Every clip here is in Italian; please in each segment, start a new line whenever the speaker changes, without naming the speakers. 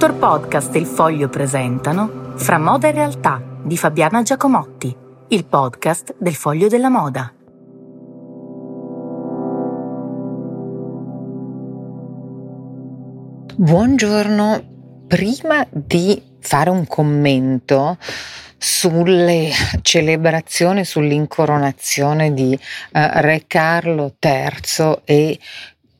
Dottor Podcast e il Foglio presentano Fra moda e realtà di Fabiana Giacomotti, il podcast del Foglio della Moda.
Buongiorno, prima di fare un commento sulle celebrazioni, sull'incoronazione di uh, Re Carlo III e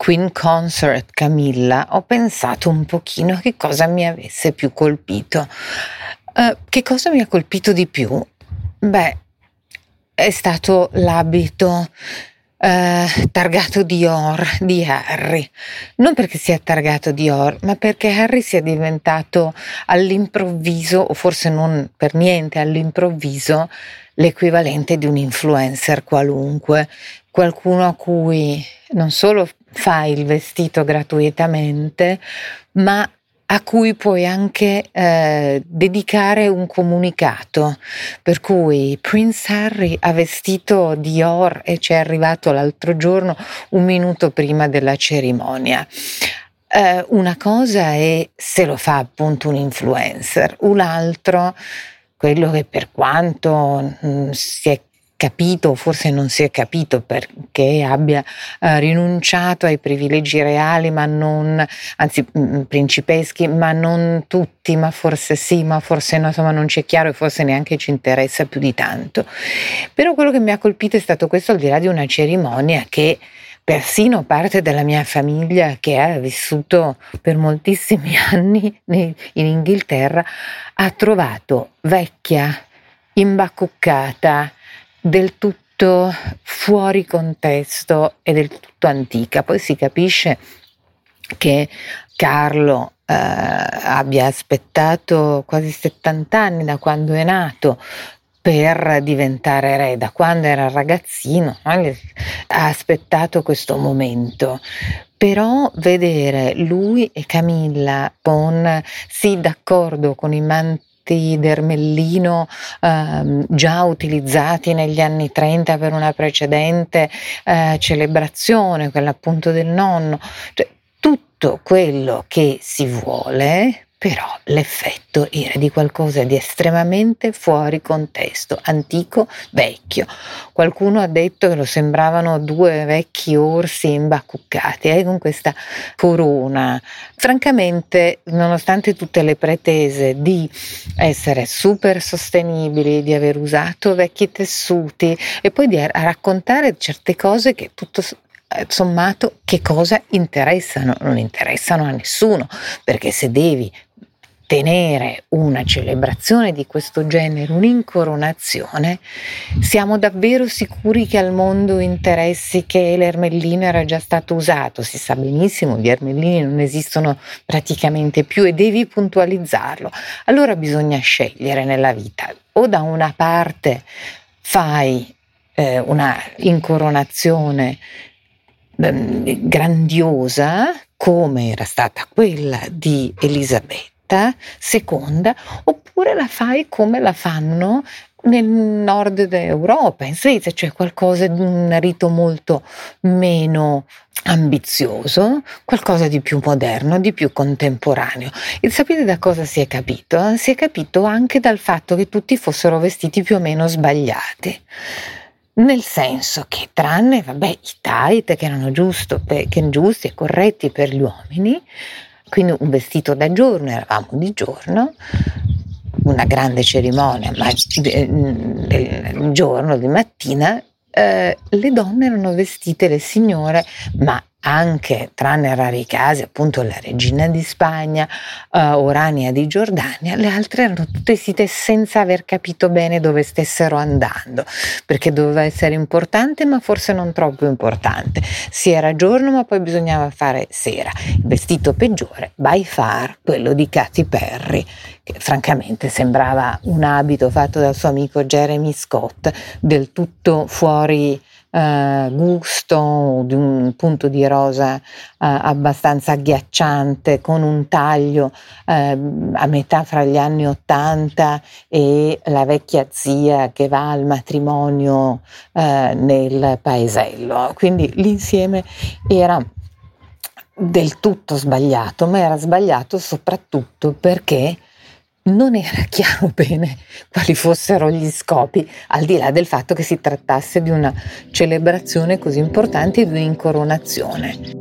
Queen Consort Camilla, ho pensato un pochino che cosa mi avesse più colpito. Uh, che cosa mi ha colpito di più? Beh, è stato l'abito Uh, targato Dior di Harry. Non perché sia targato Dior, ma perché Harry sia diventato all'improvviso, o forse non per niente all'improvviso, l'equivalente di un influencer qualunque, qualcuno a cui non solo fa il vestito gratuitamente, ma a cui puoi anche eh, dedicare un comunicato. Per cui Prince Harry ha vestito Dior e ci è arrivato l'altro giorno un minuto prima della cerimonia. Eh, una cosa è se lo fa appunto un influencer, un altro quello che per quanto mh, mm, si è capito, forse non si è capito perché abbia eh, rinunciato ai privilegi reali, ma non, anzi mh, mm, principeschi, ma non tutti, ma forse sì, ma forse no, insomma non c'è chiaro e forse neanche ci interessa più di tanto. Però quello che mi ha colpito è stato questo al di là di una cerimonia che persino parte della mia famiglia che ha vissuto per moltissimi anni in Inghilterra ha trovato vecchia, imbacuccata, del tutto fuori contesto e del tutto antica. Poi si capisce che Carlo eh, abbia aspettato quasi 70 anni da quando è nato per diventare re, da quando era ragazzino, ha aspettato questo momento. Però vedere lui e Camilla con sì d'accordo con i manti d'ermellino eh, già utilizzati negli anni 30 per una precedente eh, celebrazione, quella appunto del nonno, cioè, tutto quello che si vuole però l'effetto era di qualcosa di estremamente fuori contesto, antico, vecchio. Qualcuno ha detto che lo sembravano due vecchi orsi imbacuccati eh, con questa corona. Francamente, nonostante tutte le pretese di essere super sostenibili, di aver usato vecchi tessuti e poi di raccontare certe cose che tutto sommato che cosa interessano? Non interessano a nessuno, perché se devi tenere una celebrazione di questo genere, un'incoronazione, siamo davvero sicuri che al mondo interessi che l'ermellino era già stato usato? Si sa benissimo, gli ermellini non esistono praticamente più e devi puntualizzarlo. Allora bisogna scegliere nella vita o da una parte fai eh, una incoronazione eh, grandiosa come era stata quella di Elisabetta quarta, seconda, oppure la fai come la fanno nel nord d'Europa, in Svezia, cioè qualcosa di un rito molto meno ambizioso, qualcosa di più moderno, di più contemporaneo. E sapete da cosa si è capito? Si è capito anche dal fatto che tutti fossero vestiti più o meno sbagliati. Nel senso che, tranne vabbè, i tight che erano giusto, che giusti e corretti per gli uomini, quindi un vestito da giorno, eravamo di giorno, una grande cerimonia, ma il giorno di mattina eh, le donne erano vestite, le signore, ma anche, tranne rari casi, appunto la regina di Spagna, uh, Orania di Giordania, le altre erano tutte vestite senza aver capito bene dove stessero andando, perché doveva essere importante, ma forse non troppo importante. Si era giorno, ma poi bisognava fare sera. Il vestito peggiore, by far, quello di Katy Perry, francamente sembrava un abito fatto dal suo amico Jeremy Scott, del tutto fuori eh, gusto, di un punto di rosa eh, abbastanza agghiacciante, con un taglio eh, a metà fra gli anni Ottanta e la vecchia zia che va al matrimonio eh, nel paesello. Quindi l'insieme era del tutto sbagliato, ma era sbagliato soprattutto perché non era chiaro bene quali fossero gli scopi, al di là del fatto che si trattasse di una celebrazione così importante di un'incoronazione.